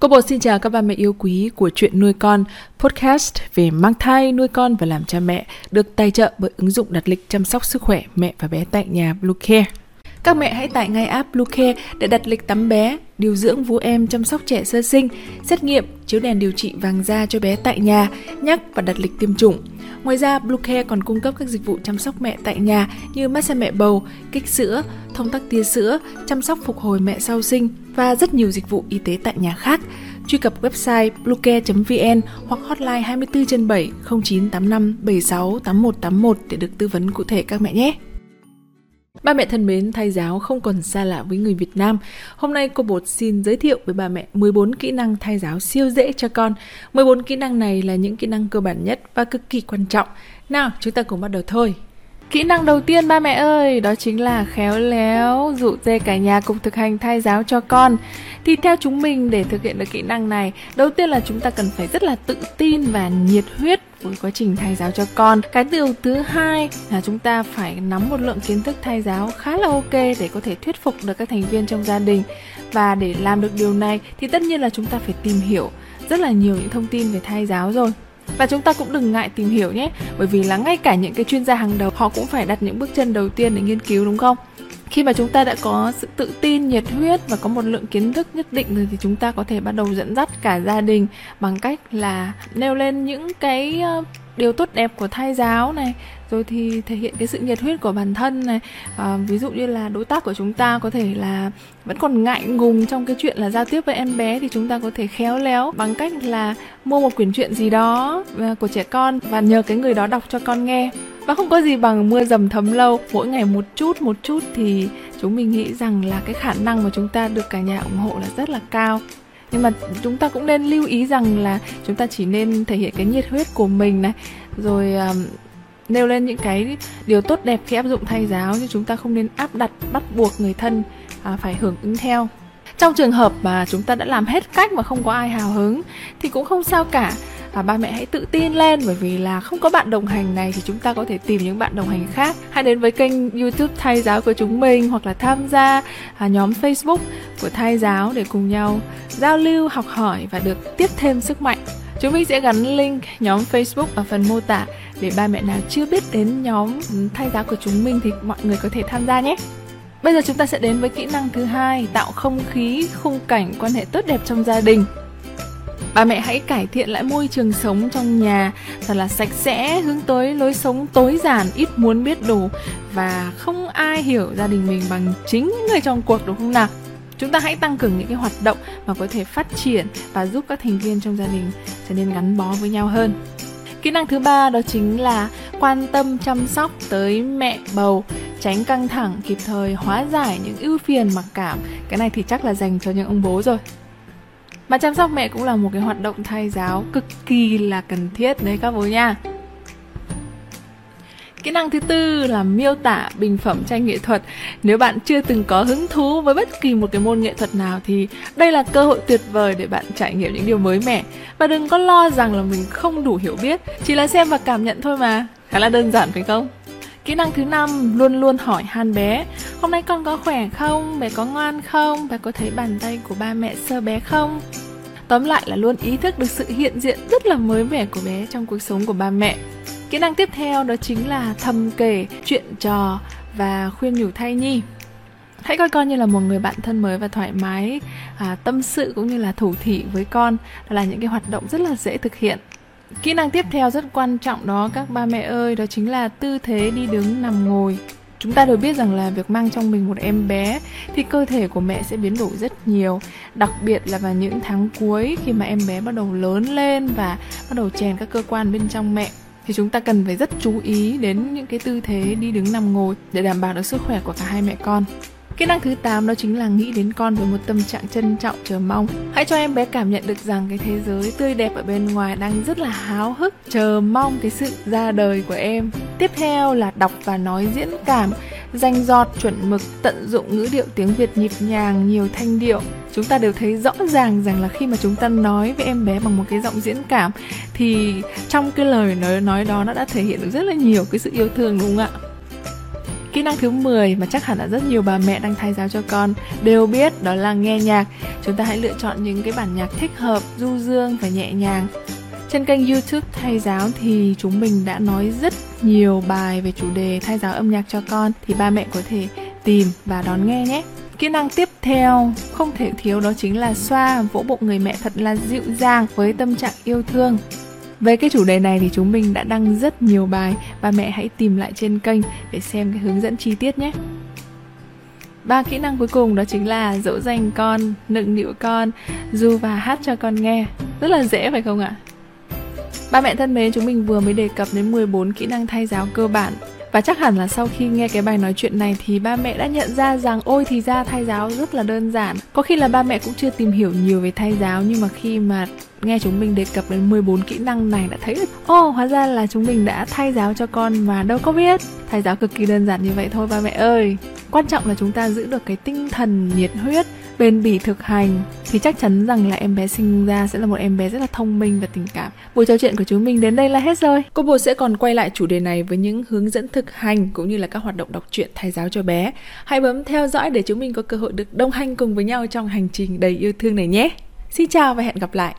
Cô Bồ xin chào các ba mẹ yêu quý của chuyện nuôi con, podcast về mang thai, nuôi con và làm cha mẹ, được tài trợ bởi ứng dụng đặt lịch chăm sóc sức khỏe mẹ và bé tại nhà Bluecare. Các mẹ hãy tải ngay app Bluecare để đặt lịch tắm bé, điều dưỡng vú em chăm sóc trẻ sơ sinh, xét nghiệm, chiếu đèn điều trị vàng da cho bé tại nhà, nhắc và đặt lịch tiêm chủng. Ngoài ra, Bluecare còn cung cấp các dịch vụ chăm sóc mẹ tại nhà như massage mẹ bầu, kích sữa, thông tắc tia sữa, chăm sóc phục hồi mẹ sau sinh và rất nhiều dịch vụ y tế tại nhà khác. Truy cập website bluecare.vn hoặc hotline 24 trên 7 0985 76 8181 để được tư vấn cụ thể các mẹ nhé. Ba mẹ thân mến, thai giáo không còn xa lạ với người Việt Nam. Hôm nay cô Bột xin giới thiệu với bà mẹ 14 kỹ năng thai giáo siêu dễ cho con. 14 kỹ năng này là những kỹ năng cơ bản nhất và cực kỳ quan trọng. Nào, chúng ta cùng bắt đầu thôi. Kỹ năng đầu tiên ba mẹ ơi, đó chính là khéo léo dụ dê cả nhà cùng thực hành thai giáo cho con. Thì theo chúng mình để thực hiện được kỹ năng này, đầu tiên là chúng ta cần phải rất là tự tin và nhiệt huyết với quá trình thai giáo cho con. Cái điều thứ hai là chúng ta phải nắm một lượng kiến thức thai giáo khá là ok để có thể thuyết phục được các thành viên trong gia đình. Và để làm được điều này thì tất nhiên là chúng ta phải tìm hiểu rất là nhiều những thông tin về thai giáo rồi và chúng ta cũng đừng ngại tìm hiểu nhé, bởi vì là ngay cả những cái chuyên gia hàng đầu, họ cũng phải đặt những bước chân đầu tiên để nghiên cứu, đúng không? Khi mà chúng ta đã có sự tự tin, nhiệt huyết và có một lượng kiến thức nhất định rồi thì chúng ta có thể bắt đầu dẫn dắt cả gia đình bằng cách là nêu lên những cái điều tốt đẹp của thai giáo này rồi thì thể hiện cái sự nhiệt huyết của bản thân này. À, ví dụ như là đối tác của chúng ta có thể là vẫn còn ngại ngùng trong cái chuyện là giao tiếp với em bé thì chúng ta có thể khéo léo bằng cách là mua một quyển truyện gì đó à, của trẻ con và nhờ cái người đó đọc cho con nghe. Và không có gì bằng mưa dầm thấm lâu mỗi ngày một chút một chút thì chúng mình nghĩ rằng là cái khả năng mà chúng ta được cả nhà ủng hộ là rất là cao nhưng mà chúng ta cũng nên lưu ý rằng là chúng ta chỉ nên thể hiện cái nhiệt huyết của mình này rồi um, nêu lên những cái điều tốt đẹp khi áp dụng thay giáo nhưng chúng ta không nên áp đặt bắt buộc người thân à, phải hưởng ứng theo. Trong trường hợp mà chúng ta đã làm hết cách mà không có ai hào hứng thì cũng không sao cả và ba mẹ hãy tự tin lên bởi vì là không có bạn đồng hành này thì chúng ta có thể tìm những bạn đồng hành khác. Hãy đến với kênh youtube thay giáo của chúng mình hoặc là tham gia à, nhóm facebook của thay giáo để cùng nhau giao lưu học hỏi và được tiếp thêm sức mạnh. Chúng mình sẽ gắn link nhóm facebook ở phần mô tả để ba mẹ nào chưa biết đến nhóm thay giáo của chúng mình thì mọi người có thể tham gia nhé. Bây giờ chúng ta sẽ đến với kỹ năng thứ hai, tạo không khí, khung cảnh quan hệ tốt đẹp trong gia đình. Ba mẹ hãy cải thiện lại môi trường sống trong nhà thật là sạch sẽ, hướng tới lối sống tối giản, ít muốn biết đủ và không ai hiểu gia đình mình bằng chính người trong cuộc đúng không nào? Chúng ta hãy tăng cường những cái hoạt động mà có thể phát triển và giúp các thành viên trong gia đình trở nên gắn bó với nhau hơn. Kỹ năng thứ ba đó chính là quan tâm chăm sóc tới mẹ bầu, tránh căng thẳng, kịp thời hóa giải những ưu phiền mặc cảm. Cái này thì chắc là dành cho những ông bố rồi. Mà chăm sóc mẹ cũng là một cái hoạt động thay giáo cực kỳ là cần thiết đấy các bố nha. Kỹ năng thứ tư là miêu tả bình phẩm tranh nghệ thuật. Nếu bạn chưa từng có hứng thú với bất kỳ một cái môn nghệ thuật nào thì đây là cơ hội tuyệt vời để bạn trải nghiệm những điều mới mẻ. Và đừng có lo rằng là mình không đủ hiểu biết, chỉ là xem và cảm nhận thôi mà. Khá là đơn giản phải không? Kỹ năng thứ năm luôn luôn hỏi han bé Hôm nay con có khỏe không? Bé có ngoan không? Bé có thấy bàn tay của ba mẹ sơ bé không? Tóm lại là luôn ý thức được sự hiện diện rất là mới mẻ của bé trong cuộc sống của ba mẹ Kỹ năng tiếp theo đó chính là thầm kể, chuyện trò và khuyên nhủ thai nhi hãy coi con như là một người bạn thân mới và thoải mái à, tâm sự cũng như là thủ thị với con đó là những cái hoạt động rất là dễ thực hiện kỹ năng tiếp theo rất quan trọng đó, các ba mẹ ơi, đó chính là tư thế đi đứng, nằm ngồi. Chúng ta đều biết rằng là việc mang trong mình một em bé thì cơ thể của mẹ sẽ biến đổi rất nhiều, đặc biệt là vào những tháng cuối khi mà em bé bắt đầu lớn lên và bắt đầu chèn các cơ quan bên trong mẹ. Thì chúng ta cần phải rất chú ý đến những cái tư thế đi đứng, nằm ngồi để đảm bảo được sức khỏe của cả hai mẹ con. Kỹ năng thứ 8 đó chính là nghĩ đến con với một tâm trạng trân trọng chờ mong. Hãy cho em bé cảm nhận được rằng cái thế giới tươi đẹp ở bên ngoài đang rất là háo hức, chờ mong cái sự ra đời của em. Tiếp theo là đọc và nói diễn cảm, danh giọt chuẩn mực, tận dụng ngữ điệu tiếng Việt nhịp nhàng, nhiều thanh điệu. Chúng ta đều thấy rõ ràng rằng là khi mà chúng ta nói với em bé bằng một cái giọng diễn cảm thì trong cái lời nói nói đó nó đã thể hiện được rất là nhiều cái sự yêu thương đúng không ạ? Kỹ năng thứ 10 mà chắc hẳn là rất nhiều bà mẹ đang thay giáo cho con đều biết đó là nghe nhạc. Chúng ta hãy lựa chọn những cái bản nhạc thích hợp, du dương và nhẹ nhàng. Trên kênh YouTube Thay giáo thì chúng mình đã nói rất nhiều bài về chủ đề thay giáo âm nhạc cho con thì ba mẹ có thể tìm và đón nghe nhé. Kỹ năng tiếp theo không thể thiếu đó chính là xoa vỗ bụng người mẹ thật là dịu dàng với tâm trạng yêu thương. Về cái chủ đề này thì chúng mình đã đăng rất nhiều bài và mẹ hãy tìm lại trên kênh để xem cái hướng dẫn chi tiết nhé. Ba kỹ năng cuối cùng đó chính là dỗ dành con, nựng nịu con, du và hát cho con nghe. Rất là dễ phải không ạ? Ba mẹ thân mến, chúng mình vừa mới đề cập đến 14 kỹ năng thay giáo cơ bản và chắc hẳn là sau khi nghe cái bài nói chuyện này thì ba mẹ đã nhận ra rằng ôi thì ra thay giáo rất là đơn giản. Có khi là ba mẹ cũng chưa tìm hiểu nhiều về thay giáo nhưng mà khi mà nghe chúng mình đề cập đến 14 kỹ năng này đã thấy ô oh, hóa ra là chúng mình đã thay giáo cho con mà đâu có biết. Thay giáo cực kỳ đơn giản như vậy thôi ba mẹ ơi. Quan trọng là chúng ta giữ được cái tinh thần nhiệt huyết bền bỉ thực hành, thì chắc chắn rằng là em bé sinh ra sẽ là một em bé rất là thông minh và tình cảm. Buổi trò chuyện của chúng mình đến đây là hết rồi. Cô bồ sẽ còn quay lại chủ đề này với những hướng dẫn thực hành cũng như là các hoạt động đọc truyện thay giáo cho bé. Hãy bấm theo dõi để chúng mình có cơ hội được đồng hành cùng với nhau trong hành trình đầy yêu thương này nhé. Xin chào và hẹn gặp lại.